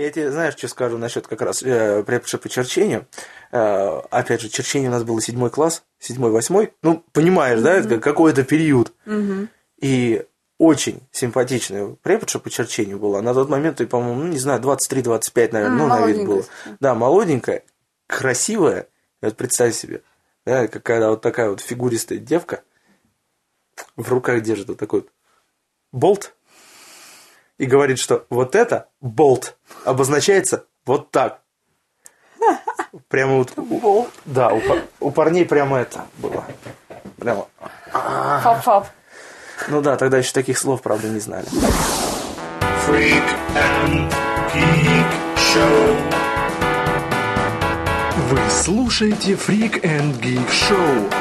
Я тебе, знаешь, что скажу насчет как раз э, преподша по черчению. Э, опять же, черчение у нас было седьмой класс, седьмой, восьмой. Ну, понимаешь, да, это какой-то период. И очень симпатичная преподша по черчению была. На тот момент, и, по-моему, ну, не знаю, 23-25, наверное, ну, на вид было. Да, молоденькая, красивая. Вот представь себе, да, какая вот такая вот фигуристая девка в руках держит вот такой вот болт и говорит, что вот это болт обозначается вот так. Прямо вот... Болт. Да, у, у парней прямо это было. Прямо... Фап-фап. Ну да, тогда еще таких слов, правда, не знали. Freak and Geek Show. Вы слушаете Freak and Geek Show.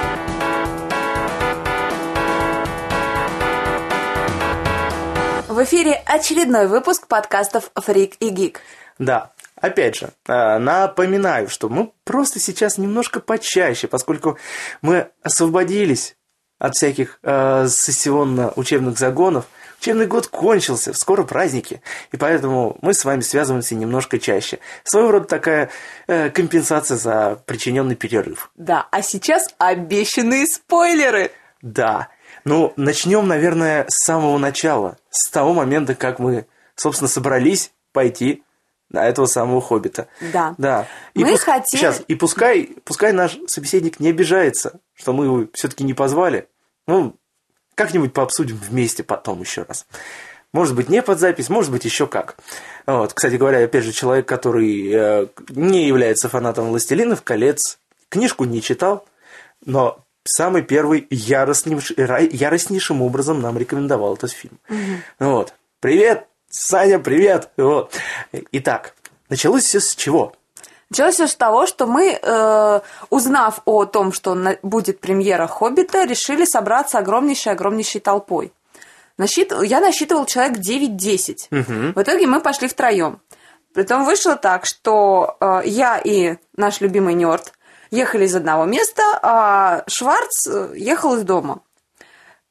В эфире очередной выпуск подкастов «Фрик и Гик». Да, Опять же, э, напоминаю, что мы просто сейчас немножко почаще, поскольку мы освободились от всяких э, сессионно-учебных загонов. Учебный год кончился, скоро праздники, и поэтому мы с вами связываемся немножко чаще. Своего рода такая э, компенсация за причиненный перерыв. Да, а сейчас обещанные спойлеры. Да. Ну, начнем, наверное, с самого начала, с того момента, как мы, собственно, собрались пойти на этого самого хоббита. Да. Да. И Мы пус- хотели- Сейчас, и пускай, пускай наш собеседник не обижается, что мы его все-таки не позвали. Ну, как-нибудь пообсудим вместе потом еще раз. Может быть, не под запись, может быть, еще как. Вот. Кстати говоря, опять же, человек, который э, не является фанатом «Властелинов колец», книжку не читал, но самый первый яростнейш- яростнейшим образом нам рекомендовал этот фильм. Вот. Привет, Саня, привет! Вот. Итак, началось все с чего? Началось все с того, что мы, э, узнав о том, что на- будет премьера «Хоббита», решили собраться огромнейшей-огромнейшей толпой. Насчит... Я насчитывал человек 9-10. В итоге мы пошли втроем. Притом вышло так, что э, я и наш любимый нерд ехали из одного места, а Шварц э, ехал из дома.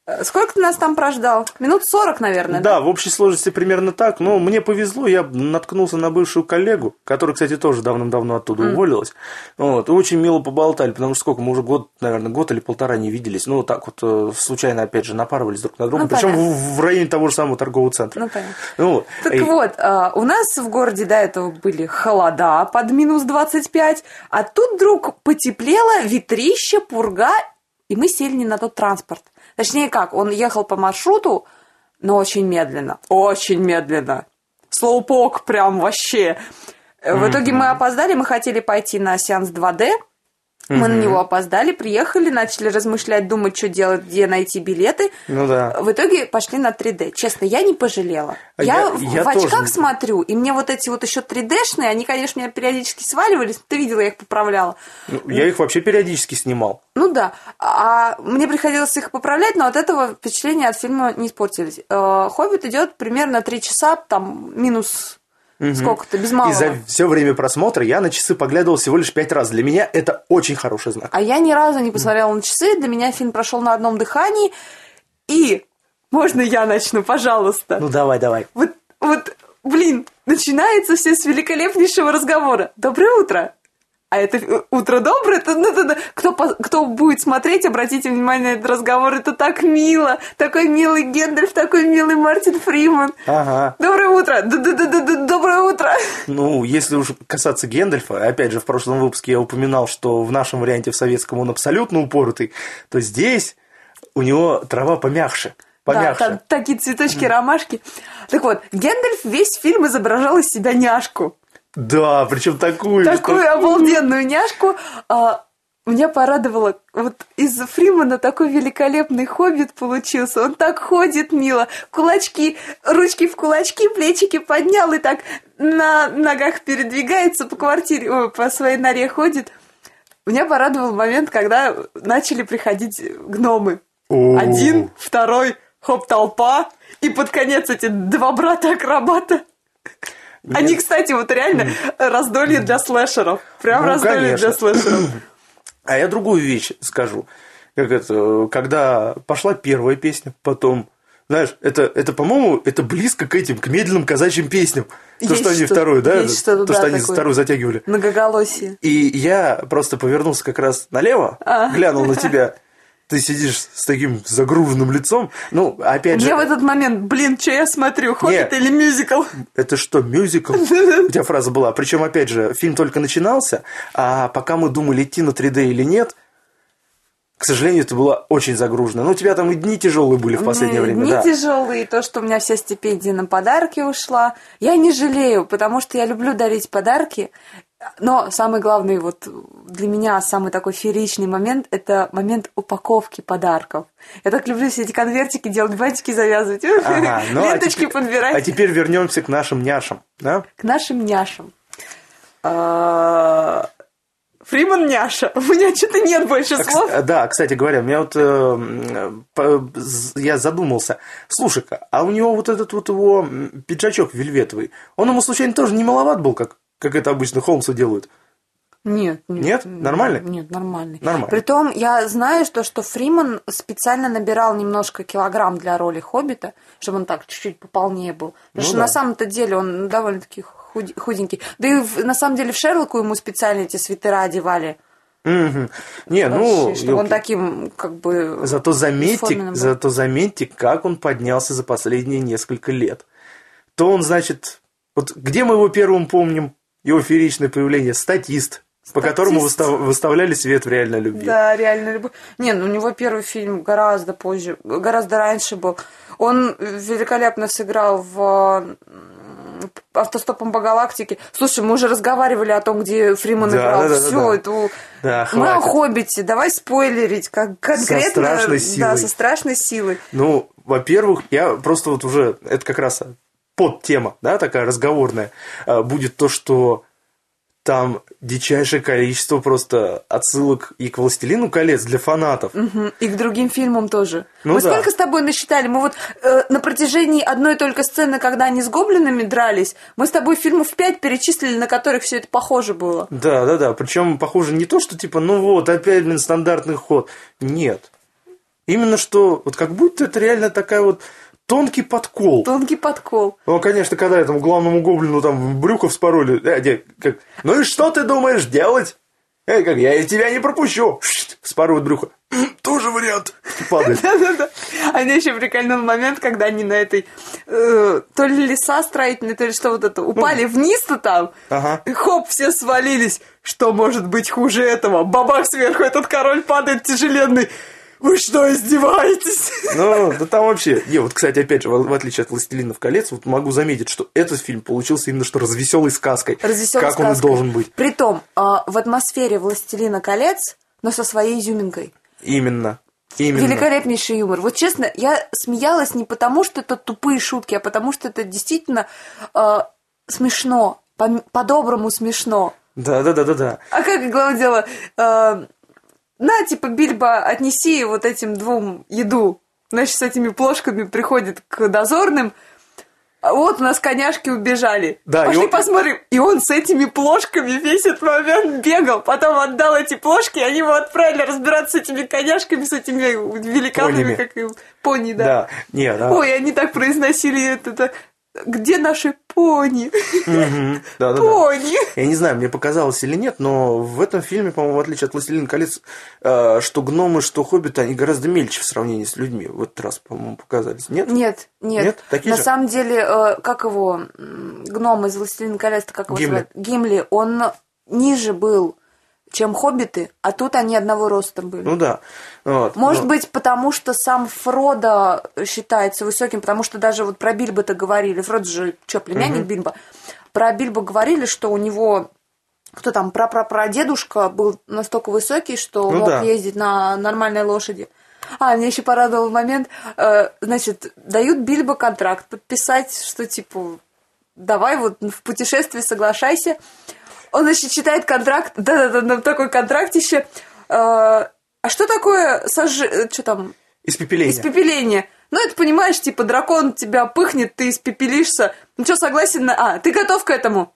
Э, Сколько ты нас там прождал? Минут 40, наверное, Да, в общей сложности примерно так. Но мне повезло, я наткнулся на бывшую коллегу, которая, кстати, тоже давным-давно оттуда уволилась. Вот, и очень мило поболтали, потому что сколько, мы уже год, наверное, год или полтора не виделись. Ну, вот так вот э, случайно, опять же, напарывались друг на друга. Ну, Причем в, в районе того же самого торгового центра. Ну, понятно. Ну, вот. Так И- вот, а, у нас в городе до этого были холода под минус 25, а тут вдруг потеплело, ветрище, пурга, и мы сели не на тот транспорт. Точнее как, он ехал по маршруту, но очень медленно, очень медленно. Слоупок прям вообще. Э, В итоге мы опоздали, мы хотели пойти на сеанс 2D, мы на него опоздали, приехали, начали размышлять, думать, что делать, где найти билеты. Ну да. В итоге пошли на 3D. Честно, я не пожалела. А я, я- в- я очках тоже. смотрю, и мне вот эти вот еще 3D-шные, они, конечно, меня периодически сваливались. Ты видела, я их поправляла. Ну, я их вообще периодически снимал. Ну да. А мне приходилось их поправлять, но от этого впечатления от фильма не испортились. Э, Хоббит идет примерно 3 часа, там минус сколько-то, без малого. И за все время просмотра я на часы поглядывал всего лишь пять раз. Для меня это очень хороший знак. А я ни разу не посмотрела на часы. Для меня фильм прошел на одном дыхании. И можно я начну, пожалуйста? Ну давай, давай. Вот, вот, блин, начинается все с великолепнейшего разговора. Доброе утро. А это э, утро доброе, это, ну, это- кто, кто будет смотреть, обратите внимание на этот разговор, это так мило. Такой милый Гендальф, такой милый Мартин Фриман. Ага. Доброе утро, Д-д-д-д-д- доброе утро. Ну, если уж касаться Гендальфа, опять же, в прошлом выпуске я упоминал, что в нашем варианте в советском он абсолютно упоротый, то здесь у него трава помягче. Да, там такие цветочки, ромашки. Так вот, Гендальф весь фильм изображал из себя няшку. Да, причем такую. такую что- обалденную няшку. А, меня порадовало, вот из Фримана такой великолепный хоббит получился. Он так ходит мило, кулачки, ручки в кулачки, плечики поднял и так на ногах передвигается по квартире, ой, по своей норе ходит. Меня порадовал момент, когда начали приходить гномы. О. Один, второй, хоп, толпа. И под конец эти два брата-акробата. Они, кстати, вот реально раздолье для слэшеров. Прям Ну, раздолье конечно. для слэшеров. А я другую вещь скажу. Как это, когда пошла первая песня, потом, знаешь, это, это по-моему, это близко к этим, к медленным казачьим песням. То, Есть что они что- вторую, да? есть что-то, То, да, что они вторую затягивали. Многоголосие. И я просто повернулся как раз налево, А. глянул на тебя. Ты сидишь с таким загруженным лицом. Ну, опять же, Мне в этот момент, блин, что я смотрю, хоббит Нет. или мюзикл? это что, мюзикл? У тебя фраза была. Причем, опять же, фильм только начинался, а пока мы думали, идти на 3D или нет, к сожалению, это было очень загружено. Ну, у тебя там и дни тяжелые были в последнее время, Дни да. тяжелые, то, что у меня вся стипендия на подарки ушла. Я не жалею, потому что я люблю дарить подарки. Но самый главный вот для меня самый такой фееричный момент – это момент упаковки подарков. Я так люблю все эти конвертики делать, бантики завязывать, Ага, ну, а ленточки теперь- подбирать. А теперь вернемся к нашим няшам, да? К нашим няшам. А, Фриман няша. У меня что-то нет больше А, слов. Да, кстати говоря, у меня вот э, м, по- з- я задумался. Слушай-ка, а у него вот этот вот его пиджачок вельветовый, он ему случайно тоже не маловат был, как, как это обычно Холмсу делают? Нет, Нет? Нормальный? Нет, нормальный. Нормально. Притом я знаю, что, что Фриман специально набирал немножко килограмм для роли Хоббита, чтобы он так чуть-чуть пополнее был. Потому Ну что да. на самом-то деле он довольно-таки худ- худенький. Да и в- на самом деле в Шерлоку ему специально эти свитера одевали. Мгм. Не, ну, чтобы он ёлки. таким, как бы... зато заметьте, зато заметьте, как он поднялся за последние несколько лет. То он, значит, вот где мы его первым помним, его фееричное появление, статист, по которому Статист. выстав- выставляли свет в реальной любви. Да, реально любовь. Не, ну у него первый фильм гораздо позже, гораздо раньше был. Он великолепно сыграл в автостопом по галактике. Слушай, мы уже разговаривали о том, где Фриман Да, играл. да, да, Все, да. это Да, мы о хватит. Хоббите. Давай спойлерить, как конкретно. страшной Да, силой. со страшной силой. Ну, во-первых, я просто вот уже, это как раз подтема, да, такая разговорная, а, будет то, что там дичайшее количество просто отсылок и к «Властелину колец» для фанатов. Мгм. И к другим фильмам тоже. Ну мы да. сколько с тобой насчитали? Мы вот э, на протяжении одной только сцены, когда они с гоблинами дрались, мы с тобой фильмов пять перечислили, на которых все это похоже было. Да, да, да. Причем, похоже, не то, что типа, ну вот, опять, блин, стандартный ход. Нет. Именно что, вот как будто это реально такая вот тонкий подкол. Тонкий подкол. Ну, конечно, когда этому главному гоблину там брюков спороли, э, де- как, ну и что ты думаешь делать? Эй, как, я тебя не пропущу. Споруют брюхо. «М, Тоже вариант. Падает. Да-да-да. А мне еще прикольный момент, когда они на этой э, то ли леса строительные, то ли что вот это, упали вниз-то там. Ага. И хоп, все свалились. Что может быть хуже этого? Бабах сверху, этот король падает тяжеленный. Вы что, издеваетесь? Ну, да там вообще... Не, вот, кстати, опять же, в, в отличие от «Властелинов колец», вот могу заметить, что этот фильм получился именно что развеселой сказкой. Развеселой как он сказкой. должен быть. Притом, а, в атмосфере «Властелина колец», но со своей изюминкой. Именно. Именно. Великолепнейший юмор. Вот честно, я смеялась не потому, что это тупые шутки, а потому что это действительно э, смешно, по- по-доброму смешно. Да, да, да, да, да. А как главное дело, э, на, типа, Бильбо, отнеси вот этим двум еду. Значит, с этими плошками приходит к дозорным. А вот у нас коняшки убежали. Да, и Пошли он- посмотрим. И он с этими плошками весь этот момент бегал. Потом отдал эти плошки, и они его отправили разбираться с этими коняшками, с этими великанами, Понями. как им. Пони, да. Да. Не, да. Ой, они так произносили это. да. Где наши пони? Мгм. Да, да, да. Пони. Я не знаю, мне показалось или нет, но в этом фильме, по-моему, в отличие от «Властелина колец», э, что гномы, что хоббиты, они гораздо мельче в сравнении с людьми. В этот раз, по-моему, показались. Нет? Нет, нет. Нет? Такие На же? самом деле, э, как его, гном из «Властелина колец», как его Гимли. Гимли, он ниже был, чем хоббиты, а тут они одного роста были. Ну да. Вот. Может Но- быть, потому что сам Фродо считается высоким, потому что даже вот про Бильбо-то говорили. Фродо же, что, племянник Бильбо? Про Бильбо говорили, что у него кто там, прапрапрадедушка был настолько высокий, что Ну мог да. ездить на нормальной лошади. А, мне еще порадовал момент, э, значит, дают Бильбо контракт подписать, что типа, давай вот в путешествие соглашайся. Он, значит, читает контракт, да-да-да, на такой контрактище. Э, а что такое сожи... Что там? Испепеление. Испепеление. Ну, это, понимаешь, типа, дракон тебя пыхнет, ты испепелишься. Ну, что, согласен на... А, ты готов к этому?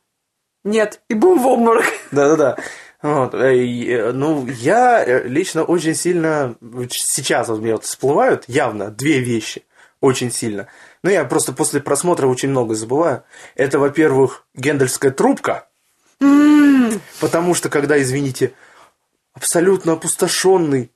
Нет. И бум в обморок. Да-да-да. Вот, э, э, ну, я э, лично очень сильно... Сейчас вот мне вот всплывают явно две вещи. очень сильно. Ну, я просто после просмотра очень много забываю. Это, во-первых, гендельская трубка. Потому что, когда, извините, абсолютно опустошенный,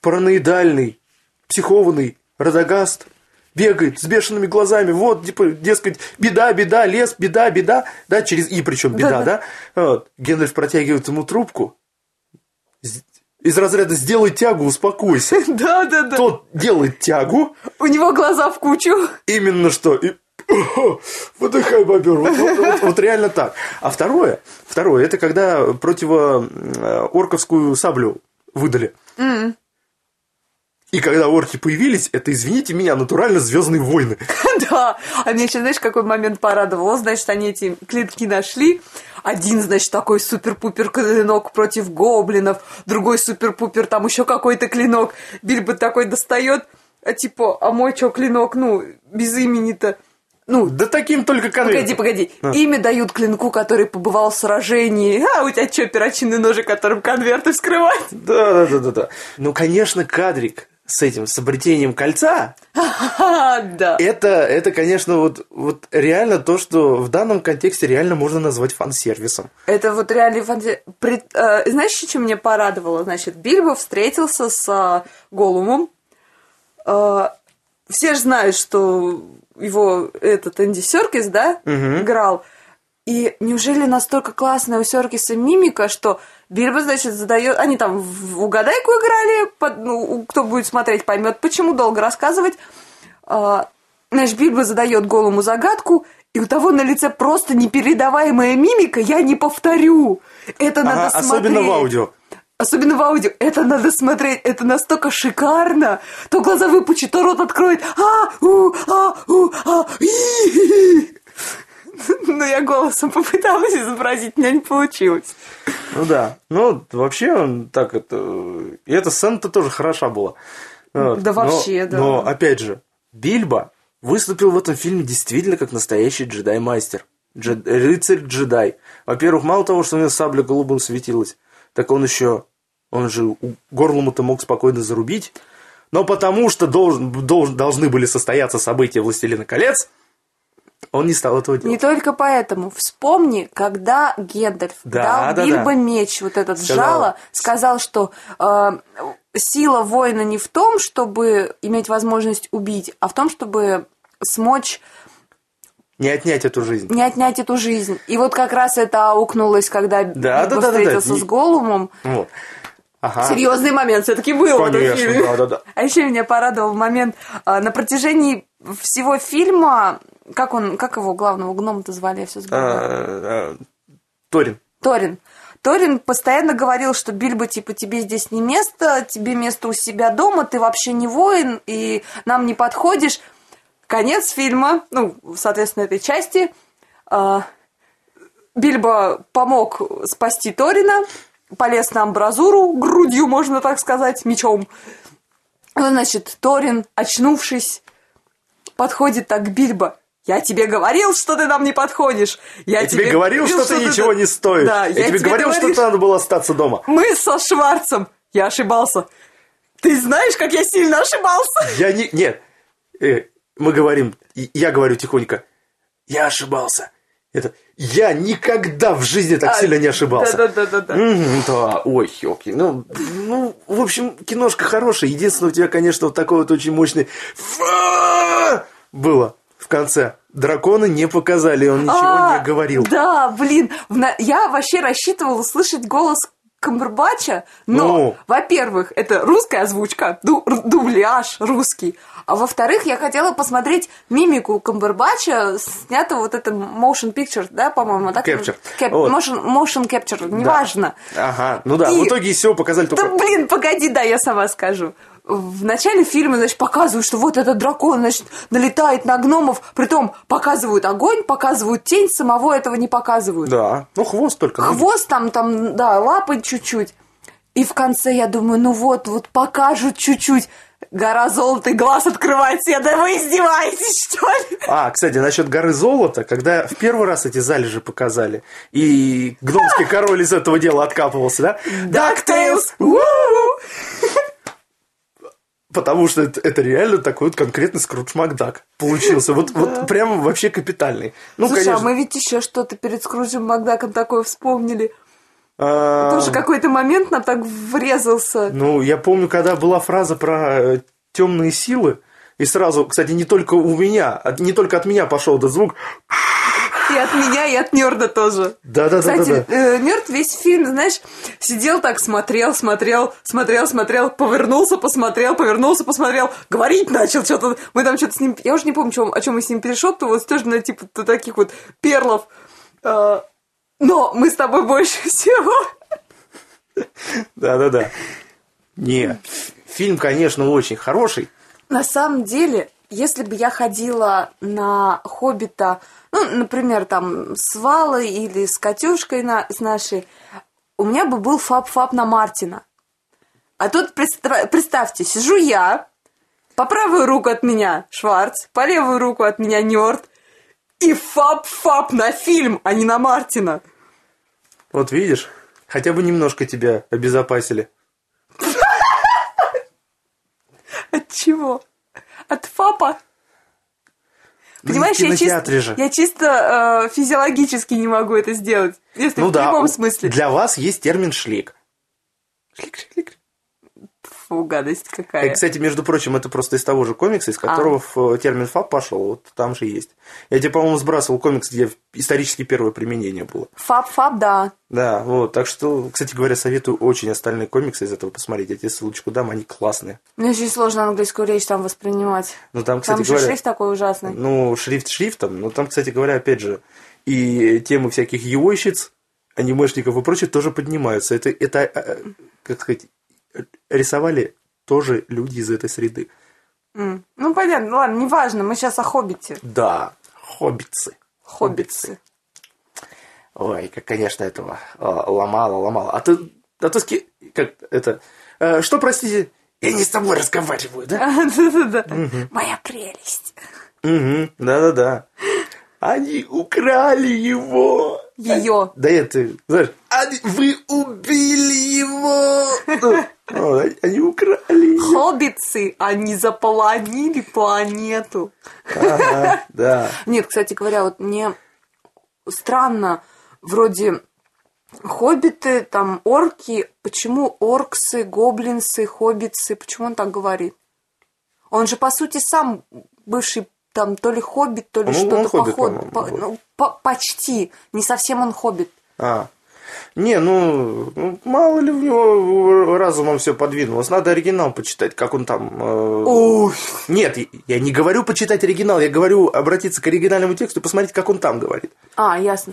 параноидальный, психованный Радагаст бегает с бешеными глазами, вот, типа, дескать, беда, беда, лес, беда, беда, да, через «и» причем беда, да? Вот. Гендальф протягивает ему трубку, из разряда «сделай тягу, успокойся». Да, да, да. Тот делает тягу, У него глаза в кучу. Именно что. И... Выдыхай, бобер. Вот, вот- вот- вот реально так. А второе, второе, это когда противоорковскую саблю выдали. И когда орки появились, это, извините меня, натурально Звездные войны. Да, а мне еще, знаешь, какой момент порадовал? Значит, они эти клетки нашли. Один, значит, такой супер-пупер клинок против гоблинов, другой супер-пупер, там еще какой-то клинок. Бильбо такой достает, а типа, а мой что, клинок, ну, без имени-то. Ну, Да таким только конверт. Погоди, погоди. А. Имя дают клинку, который побывал в сражении. А у тебя что, перочинный ножик, которым конверты вскрывать? Да, да, да, да, да. Ну, конечно, кадрик с этим, с обретением кольца, А, да. это, это, конечно, вот, вот реально то, что в данном контексте реально можно назвать фан-сервисом. Это вот реально фанти- Пред- э, Знаешь, что меня порадовало? Значит, Бильбо встретился с э, Голумом. Э, все же знают, что его этот Энди Серкис, да, играл. И неужели настолько классная у Серкиса мимика, что Бильбо, значит, задает... Они там в угадайку играли, под- ну, кто будет смотреть, поймет, почему долго рассказывать. А, Знаешь, Бильбо задает голому загадку, и у того на лице просто непередаваемая мимика, я не повторю. Это надо Ага, смотреть. особенно в аудио. Особенно в аудио. Это надо смотреть. Это настолько шикарно. То глаза выпучит, то рот откроет. А, у, а, у, а, и. Но я голосом попыталась изобразить, у меня не получилось. Ну да. Ну, вообще, он так это... И эта сцена-то тоже хороша была. Вот. Да Но- вообще, да. Но, опять же, Бильбо выступил в этом фильме действительно как настоящий джедай-мастер. Джед- Рыцарь-джедай. Во-первых, мало того, что у него сабля голубым светилась, так он еще... Он же горлому-то мог спокойно зарубить. Но потому что должен, должен- должны были состояться события «Властелина колец», он не стал этого делать. Не только поэтому. Вспомни, когда Гендальф Да, дал да, Бильбо да. меч, вот этот Сказал. жало, сказал, что э, сила воина не в том, чтобы иметь возможность убить, а в том, чтобы смочь Не отнять эту жизнь. не отнять эту жизнь. И вот как раз это аукнулось, когда Да, Бильбо да, да, да, да. встретился И- с Голумом. Вот. Ага. Серьезный момент все-таки был в этом Конечно, фильме. да, да, да. А еще меня порадовал момент а, на протяжении всего фильма, как он, как его главного гнома-то звали, я все забыла. А, а, Торин. Торин. Торин постоянно говорил, что Бильбо, типа, тебе здесь не место, тебе место у себя дома, ты вообще не воин, и нам не подходишь. Конец фильма, ну, соответственно, этой части. Бильбо помог спасти Торина, полез на амбразуру, грудью, можно так сказать, мечом. Ну, Значит, Торин, очнувшись, подходит так к Бильбо. Я тебе говорил, что ты нам не подходишь. Я, Я тебе говорил, что ты ничего не стоишь. Да, я, тебе говорил, что говорил, тебе надо было остаться дома. Мы со Шварцем. Я ошибался. Ты знаешь, как я сильно ошибался? Я не... Нет. Э, мы говорим... Я говорю тихонько. Я ошибался. Это... Я никогда в жизни так сильно не ошибался. Да-да-да-да. Мгм, Да, ой, ёлки. Ну, ну, в общем, киношка хорошая. Единственное, у тебя, конечно, вот такой вот очень мощный «фа» было в конце. Дракона не показали, он ничего А, не говорил. Да, блин. Я вообще рассчитывала услышать голос Камбербача, но, Ну. во-первых, это русская озвучка, ду- дубляж русский, а во-вторых, я хотела посмотреть мимику Камбербача, снято вот это motion picture, да, по-моему, так? Capture. Кэп- Вот. motion, motion capture, неважно. Ага, ну да, И- в итоге из всего показали только... Да блин, погоди, да, я сама скажу. В начале фильма, значит, показывают, что вот этот дракон, значит, налетает на гномов, притом показывают огонь, показывают тень, самого этого не показывают. Да, ну хвост только. Хвост там, там, да, лапы чуть-чуть. И в конце я думаю, ну вот, вот покажут чуть-чуть. Гора золота, и глаз открывается. Я, да вы издеваетесь, что ли? А, кстати, насчет горы золота, когда в первый раз эти залежи показали, и гномский король из этого дела откапывался, да? DuckTales! Потому что это, это реально такой вот конкретный Скрудж Макдак получился. Вот, вот прямо вообще капитальный. Ну, Слушай, конечно. а мы ведь еще что-то перед Скруджем Макдаком такое вспомнили. а, Тоже какой-то момент нам так врезался. Ну, я помню, когда была фраза про темные силы, и сразу, кстати, не только у меня, не только от меня пошел этот звук. И от меня, и от Нерда тоже. Да-да-да-да-да. Кстати, э, Нерд весь фильм, знаешь, сидел так, смотрел, смотрел, смотрел, смотрел, повернулся, посмотрел, повернулся, посмотрел, говорить начал что-то. Мы там что-то с ним, я уже не помню, чем- о чем мы с ним перешептывались, тоже на типа таких вот перлов. Э, Но мы с тобой больше всего. Да-да-да. Не, фильм, конечно, очень хороший. На самом деле, если бы я ходила на Хоббита, ну, например, там, с Валой или с Катюшкой на, с нашей, у меня бы был фап-фап на Мартина. А тут, представ- представьте, сижу я, по правую руку от меня Шварц, по левую руку от меня Нёрд, и фап-фап на фильм, а не на Мартина. Вот видишь, хотя бы немножко тебя обезопасили. От чего? От фапа? Ну, Понимаешь, я чисто, же. я чисто э, физиологически не могу это сделать. Если Ну в да, у- смысле. для вас есть термин шлик. Шлик, шлик, шлик. Фу, гадость И, какая. кстати, между прочим, это просто из того же комикса, из А. которого в- термин фап пошел, вот там же есть. Я тебе, по-моему, сбрасывал комикс, где исторически первое применение было. Фап-фап, да. Да, вот, так что, кстати говоря, советую очень остальные комиксы из этого посмотреть. Я тебе ссылочку дам, они классные. Мне очень сложно английскую речь там воспринимать. Ну, там, кстати там говоря, шрифт такой ужасный. ну, шрифт шрифтом, но там, кстати говоря, опять же, и темы всяких евойщиц, анимешников и прочее тоже поднимаются. Это, это э, как сказать, рисовали тоже люди из этой среды. М. Ну, понятно, ладно, неважно, мы сейчас о Хоббите. Да, хоббитцы. Хоббитцы. Ой, как, конечно, этого а, ломало, ломало. А ты, а ты ски- как это, э, что, простите, я не с тобой разговариваю, да? Да-да-да. Моя прелесть. Да-да-да. Они украли его. Ее. Да это, знаешь, они, вы убили его. Ну, ну, Они украли. Хоббитцы, они заполонили планету. Ага, да. Нет, кстати говоря, вот мне странно, вроде хоббиты, там орки, почему орксы, гоблинсы, хоббитсы, почему он так говорит? Он же, по сути, сам бывший там то ли хоббит, то ли Ну, что-то поход- по- ну, по- почти. Не совсем он хоббит. А. Не, ну, ну, мало ли в него разумом все подвинулось. Надо оригинал почитать, как он там... э, Ой. Нет, я не говорю почитать оригинал, я говорю обратиться к оригинальному тексту и посмотреть, как он там говорит. А, ясно.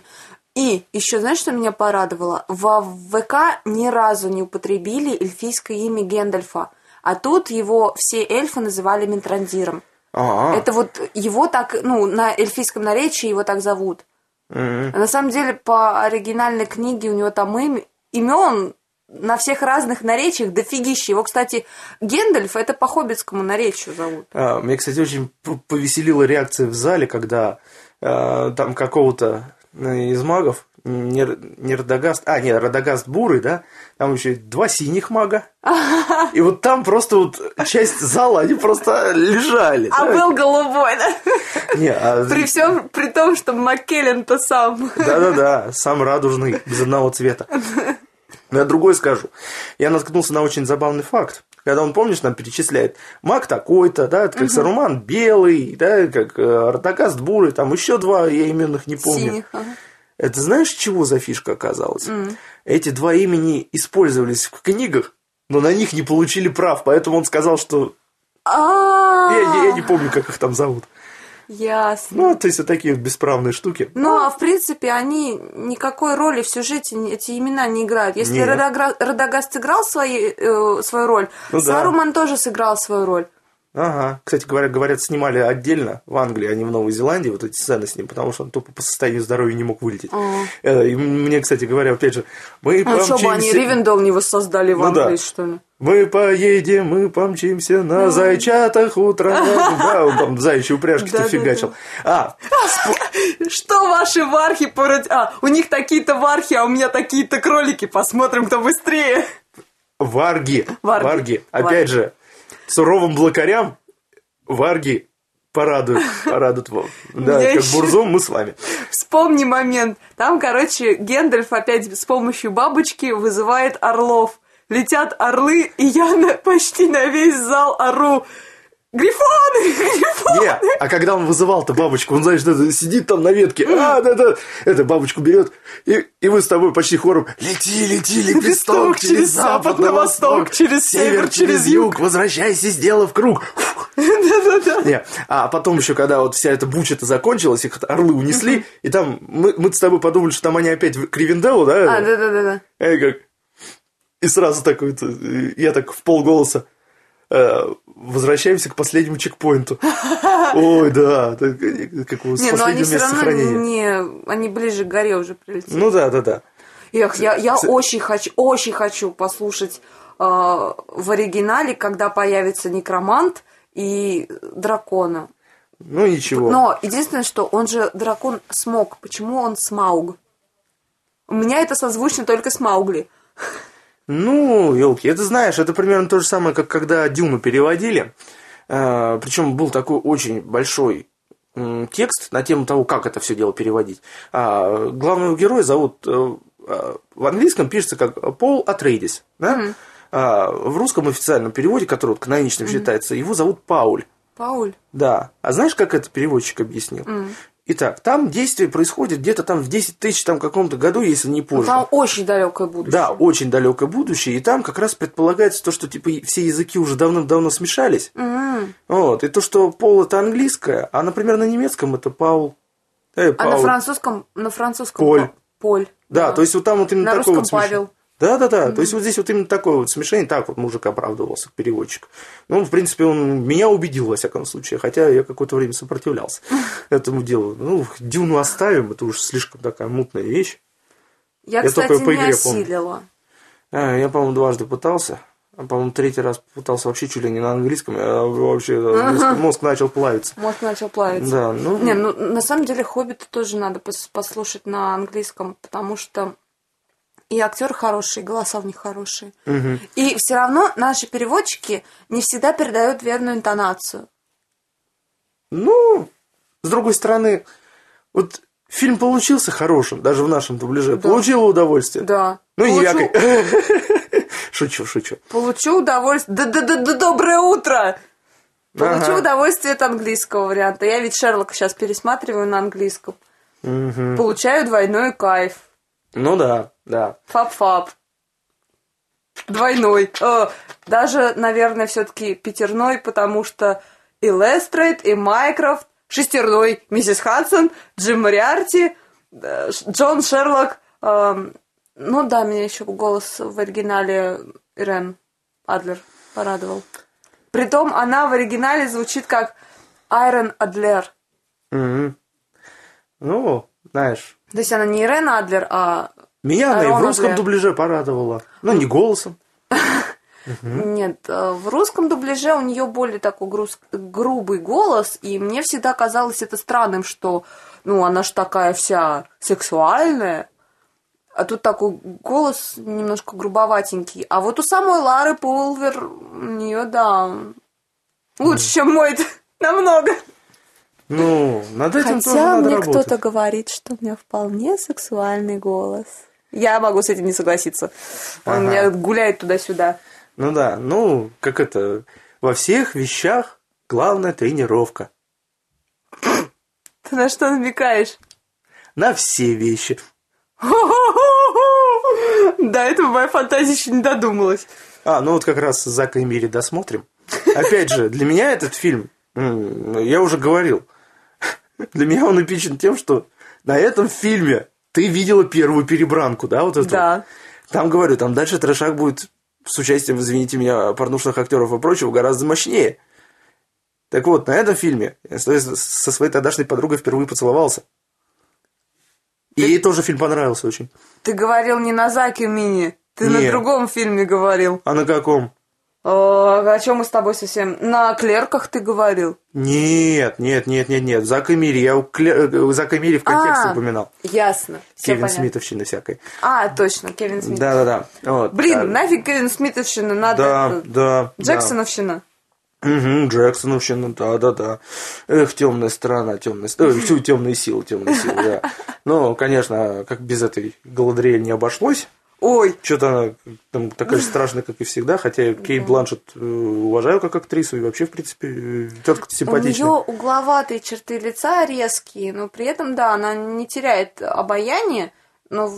И еще, знаешь, что меня порадовало? Во ВК ни разу не употребили эльфийское имя Гендальфа. А тут его все эльфы называли Ментрандиром. А, Это вот его так, ну, на эльфийском наречии его так зовут. А на самом деле, по оригинальной книге у него там им, имен на всех разных наречиях дофигища. Его, кстати, Гендальф это по хоббитскому наречию зовут. А, Мне, кстати, очень повеселила реакция в зале, когда э, там какого-то э, из магов, не, не Радагаст, а, нет, Радагаст Бурый, да, там еще два синих мага. И вот там просто вот часть зала, они просто лежали. А да. был голубой, да? Не, а- При всем, при том, что Маккеллен-то сам. Да-да-да, сам радужный, без одного цвета. Но я другой скажу. Я наткнулся на очень забавный факт. Когда он, помнишь, нам перечисляет маг такой-то, да, как Саруман белый, да, как э, Артагаст бурый, там еще два, я именных не помню. Синих. ага. Это знаешь, чего за фишка оказалась? Эти два имени использовались в книгах, но на них не получили прав, поэтому он сказал, что А, я, я- не помню, как их там зовут. Ясно. Ну, то есть вот такие вот бесправные штуки. Ну, а в принципе, они никакой роли в сюжете эти имена не играют. Если. Радагра- Радагаст сыграл свои, э, свою роль, Ну да. Саруман тоже сыграл свою роль. Ага. Кстати говоря, говорят, снимали отдельно в Англии, а не в Новой Зеландии, вот эти сцены с ним, потому что он тупо по состоянию здоровья не мог вылететь. Э, И мне, кстати говоря, опять же, мы А что бы они помчимся... Ривендел не воссоздали в Ну да. Англии, что ли? Мы поедем, мы помчимся на зайчатах утром. Да, он там заячьи упряжки-то фигачил. А, Что ваши вархи. А, у них такие-то вархи, а у меня такие-то кролики. Посмотрим, кто быстрее. варги. Варги. Варги. Варги. Опять же, суровым блокарям варги порадуют, порадуют вам. Да, Меня как ещё- Бурзум мы с вами. Вспомни момент. Там, короче, Гендальф опять с помощью бабочки вызывает орлов. Летят орлы, и я на- почти на весь зал ору. Грифоны! Грифоны! Не, а когда он вызывал-то бабочку, он, знаешь, сидит там на ветке, а, да, да, это бабочку берет, и, и вы с тобой почти хором лети, лети, лепесток, через запад на восток, через север, через юг, возвращайся, сделав круг. Да-да-да. Не, а потом еще, когда вот вся эта буча-то закончилась, их орлы унесли, и там мы, мы с тобой подумали, что там они опять к Ривенделлу, да? А, да-да-да. Э, как... И сразу такой, э, я так в полголоса возвращаемся к последнему чекпоинту. Ой, да, э, как с Не, они последнего все места равно сохранения. не... Они ближе к горе уже прилетели. Ну да, да, да. Эх, я, я очень хочу, очень хочу послушать э, в оригинале, когда появится некромант и дракона. Ну ничего. Но единственное, что он же дракон смог. Почему он смауг? У меня это созвучно только с Маугли. Ну, елки, это знаешь, это примерно то же самое, как когда Дюну переводили. причем был такой очень большой текст на тему того, как это все дело переводить. А, главного героя зовут э, в английском пишется как Пол Атрейдис, да? А, в русском официальном переводе, который вот каноничным считается, его зовут Пауль. Пауль. Да. А знаешь, как это переводчик объяснил? Итак, там действие происходит где-то там в 10 тысяч там каком-то году, если не позже. Там очень далекое будущее. Да, очень далекое будущее, и там как раз предполагается то, что типа все языки уже давным-давно смешались. М. Вот, и то, что пол это английское, а, например, на немецком это Паул. Э, А на Паул. французском, на французском Поль. Поль. Да, то есть вот там вот именно На такое русском вот смешение. Павел. Да, да, да. То есть вот здесь вот именно такое вот смешение. Так вот мужик оправдывался, переводчик. Ну, в принципе, он меня убедил, во всяком случае. Хотя я какое-то время сопротивлялся этому делу. Ну, Дюну оставим, это уж слишком такая мутная вещь. Я, Я кстати, только по не игре помню. осилила. А, я, по-моему, дважды пытался. А, по-моему, третий раз пытался вообще чуть ли не на английском. Я вообще э, мозг, мозг начал плавиться. Мозг начал плавиться. Да, ну, Не, ну на самом деле Хоббита тоже надо пос- послушать на английском, потому что и актеры хорошие, и голоса у них хорошие. мгм. И все равно наши переводчики не всегда передают верную интонацию. ну, с другой стороны, вот фильм получился хорошим, даже в нашем дубляже. Да. Получила удовольствие. Да. Ну, не Получу- вякай. Шучу, шучу. Получу удовольствие. Да-да-да, доброе утро! Получу Ага. удовольствие от английского варианта. Я ведь Шерлока сейчас пересматриваю на английском. Мгм. Получаю двойной кайф. Ну да, да. Фап-фап. Двойной. Э, даже, наверное, все-таки пятерной, потому что и Лестрейд, и Майкрофт, шестерной, миссис Хадсон, Джим Мориарти, э, Джон Шерлок. эм, ну да, меня еще голос в оригинале Ирен Адлер порадовал. Притом она в оригинале звучит как Айрон Адлер. Мгм. Ну, знаешь, То есть она не Ирен Адлер, а меня она и в русском Адлер. дубляже порадовала. Ну, не голосом. Нет, э, в русском дубляже у нее более такой груз- грубый голос, и мне всегда казалось это странным, что, ну, она ж такая вся сексуальная, а тут такой голос немножко грубоватенький. А вот у самой Лары Пулвер, у нее, да, лучше, чем мой намного. Ну, над этим тоже Хотя надо мне работать. кто-то говорит, что у меня вполне сексуальный голос. Я могу с этим не согласиться. Он Ага. у меня гуляет туда-сюда. Ну да, ну, как это, во всех вещах главная тренировка. Ты на что намекаешь? На все вещи. До этого моя фантазия еще не додумалась. А, ну вот как раз Зака и Мири досмотрим. Опять же, для меня этот фильм, я уже говорил, для меня он эпичен тем, что на этом фильме ты видела первую перебранку, да, вот эту? Да. Там, говорю, там дальше трешак будет с участием, извините меня, порнушных актеров и прочего гораздо мощнее. Так вот, на этом фильме я со своей тогдашней подругой впервые поцеловался. И ей тоже фильм понравился очень. Ты говорил не на Заке Мини. Ты на Нет. другом фильме говорил. А на каком? О, о чем мы с тобой совсем? На клерках ты говорил. Нет, нет, нет, нет, нет. Зак и Мири. Я у Кле- э, Зак и Мири в контексте А, упоминал. Ясно. Кевин понятно. Смитовщины всякой. А, точно, Кевин Смит. Да-да-да. Вот. Блин, А, нафиг Кевин Смитовщина, надо... Да, да. да. Джексоновщина. Угу, Джексоновщина, да-да-да. Эх, темная сторона, темная сторона, всю темные силы, темные силы, да. Ну, конечно, как без этой Галадриэль не обошлось. Ой, Что-то она там, такая же страшная, как и всегда, хотя Кейт Бланшет э, уважаю как актрису и вообще, в принципе, тетка у симпатичная. нее угловатые черты лица резкие, но при этом, да, она не теряет обаяние, но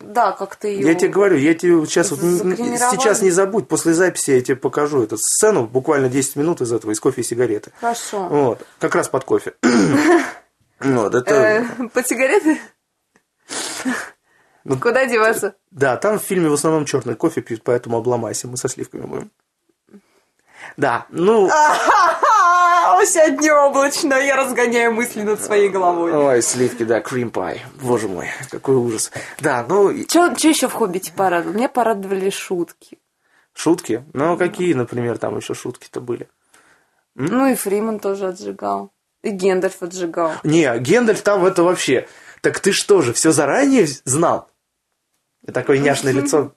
да, как-то ее... Я тебе говорю, я тебе сейчас, вот, сейчас не забудь, после записи я тебе покажу эту сцену, буквально 10 минут из этого, из кофе и сигареты. Хорошо. Вот, как раз под кофе. Вот, это... Э, Под сигареты? Ну, Куда деваться? Да, там в фильме в основном черный кофе пьют, поэтому обломайся, мы со сливками будем. Да, ну, Сегодня облачно, я разгоняю мысли над своей головой. ой, сливки, да, крем пай, боже мой, какой ужас. Да, ну, и- Что еще в «Хоббите» порадовало? Мне порадовали шутки. шутки, ну, какие, например, там еще шутки-то были? Ну и Фриман тоже отжигал. И Гендальф отжигал. Не, Гендальф там это вообще, так ты что же, все заранее знал? И такое няшное лицо,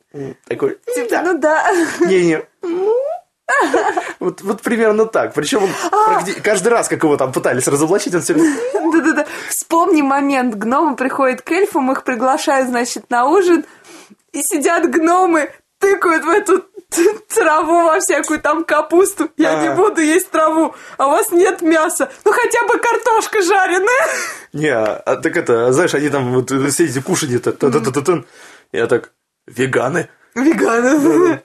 такой, Типа, ну да. не-не, ну, вот, вот примерно так. Причем он практи- каждый раз, как его там пытались разоблачить, он все Да-да-да. Вспомни момент. Гномы приходят к эльфам, их приглашают, значит, на ужин. И сидят гномы, тыкают в эту траву во всякую там капусту. Я А. не буду есть траву. А у вас нет мяса. Ну хотя бы картошка жареная. Не, а так это, знаешь, они там вот все эти кушанья-то. Я так, веганы? Веганы.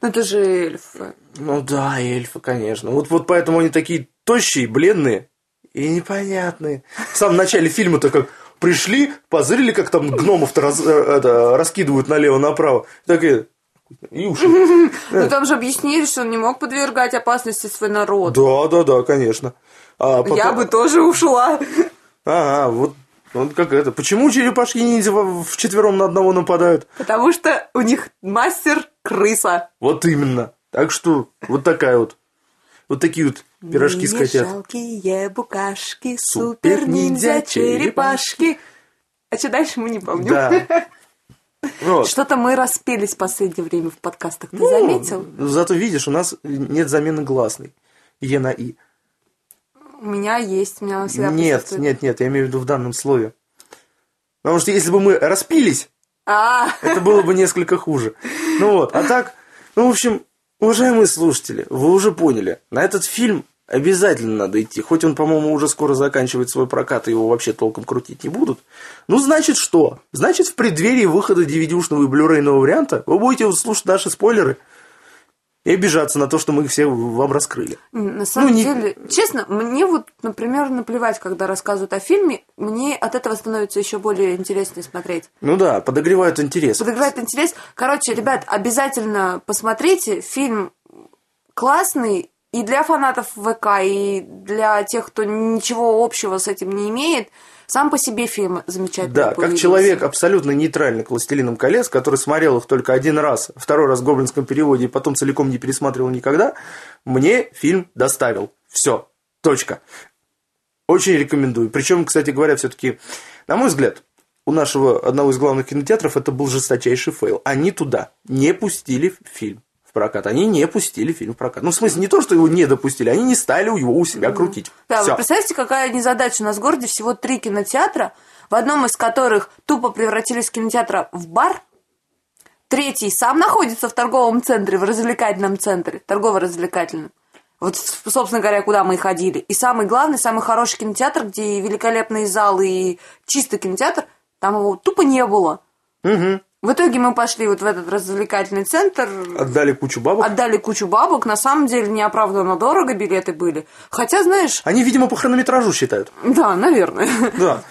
Ну это же эльфы. Ну да, эльфы, конечно. Вот, вот поэтому они такие тощие, бледные и непонятные. В самом начале фильма-то как пришли, позырили, как там гномов-то раз- э, это, раскидывают налево-направо. Так и, и уши. Ну там же объяснили, что он не мог подвергать опасности свой народ. Да, да, да, конечно. А потом- Я бы тоже ушла. Ага, вот, вот как это. Почему черепашки ниндзя в четвером на одного нападают? Потому что у них мастер крыса. Вот именно. Так что вот такая вот. Вот такие вот пирожки с котят. жалкие букашки, супер-ниндзя, черепашки. А что дальше мы не помним. Да. Вот. Что-то мы распелись в последнее время в подкастах. Ты Ну, заметил? Зато видишь, у нас нет замены гласной. Е на И. У меня есть, у меня всегда Нет, нет, нет, я имею в виду в данном слове. Потому что если бы мы распились, А, это было бы несколько хуже. Ну вот, а так, ну, в общем, уважаемые слушатели, вы уже поняли, на этот фильм обязательно надо идти. Хоть он, по-моему, уже скоро заканчивает свой прокат, и его вообще толком крутить не будут. Ну, значит, что? Значит, в преддверии выхода DVD-ушного и блюрейного варианта вы будете слушать наши спойлеры и обижаться на то, что мы их все вам раскрыли. на самом Ну, не- деле, честно, мне вот, например, наплевать, когда рассказывают о фильме, мне от этого становится еще более интереснее смотреть. Ну да, подогревают интерес. Подогревает интерес. Короче, ребят, обязательно посмотрите. Фильм классный и для фанатов ВК, и для тех, кто ничего общего с этим не имеет. Сам по себе фильм замечательный. Да, как получился. человек абсолютно нейтральный к «Властелинам колец», который смотрел их только один раз, второй раз в гоблинском переводе, и потом целиком не пересматривал никогда, мне фильм доставил. Все. Точка. Очень рекомендую. Причем, кстати говоря, все-таки, на мой взгляд, у нашего одного из главных кинотеатров это был жесточайший фейл. Они туда не пустили фильм прокат. Они не пустили фильм в прокат. Ну, в смысле, не то, что его не допустили, они не стали его у себя крутить. Да, Всё. вы представляете, какая незадача? У нас в городе всего три кинотеатра, в одном из которых тупо превратились кинотеатра в бар, третий сам находится в торговом центре, в развлекательном центре, торгово-развлекательном. Вот, собственно говоря, куда мы и ходили. И самый главный, самый хороший кинотеатр, где и великолепные залы, и чистый кинотеатр, там его тупо не было. Мгм. В итоге мы пошли вот в этот развлекательный центр, Отдали кучу бабок. отдали кучу бабок, на самом деле неоправданно дорого билеты были. Хотя, знаешь, Они, видимо, по хронометражу считают. да, наверное. Да.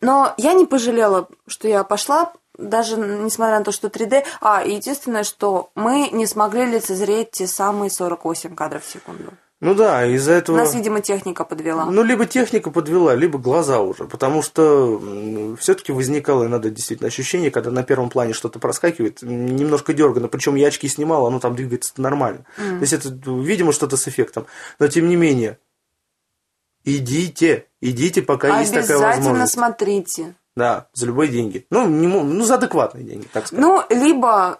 Но я не пожалела, что я пошла, даже несмотря на то, что 3D. А, единственное, что мы не смогли лицезреть те самые 48 кадров в секунду. Ну да, из-за этого... Нас, видимо, техника подвела. Ну, либо техника подвела, либо глаза уже. Потому что все-таки возникало иногда действительно ощущение, когда на первом плане что-то проскакивает, немножко дергано. Причем я очки снимал, оно там двигается нормально. То есть это, видимо, что-то с эффектом. Но тем не менее, идите, идите, пока есть такая Обязательно возможность. смотрите. Да, за любые деньги. Ну, не ну, за адекватные деньги, так сказать. Ну, либо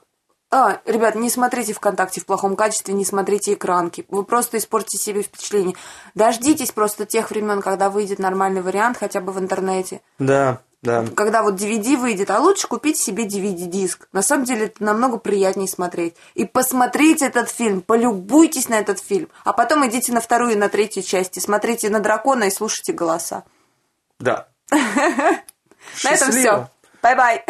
А, ребят, не смотрите ВКонтакте в плохом качестве, не смотрите экранки. Вы просто испортите себе впечатление. Дождитесь просто тех времен, когда выйдет нормальный вариант, хотя бы в интернете. Да, да. Когда вот DVD выйдет, а лучше купить себе DVD-диск. На самом деле это намного приятнее смотреть. И посмотрите этот фильм, полюбуйтесь на этот фильм. А потом идите на вторую и на третью части. Смотрите на дракона и слушайте голоса. Да. На этом все. Счастливо. Бай-бай.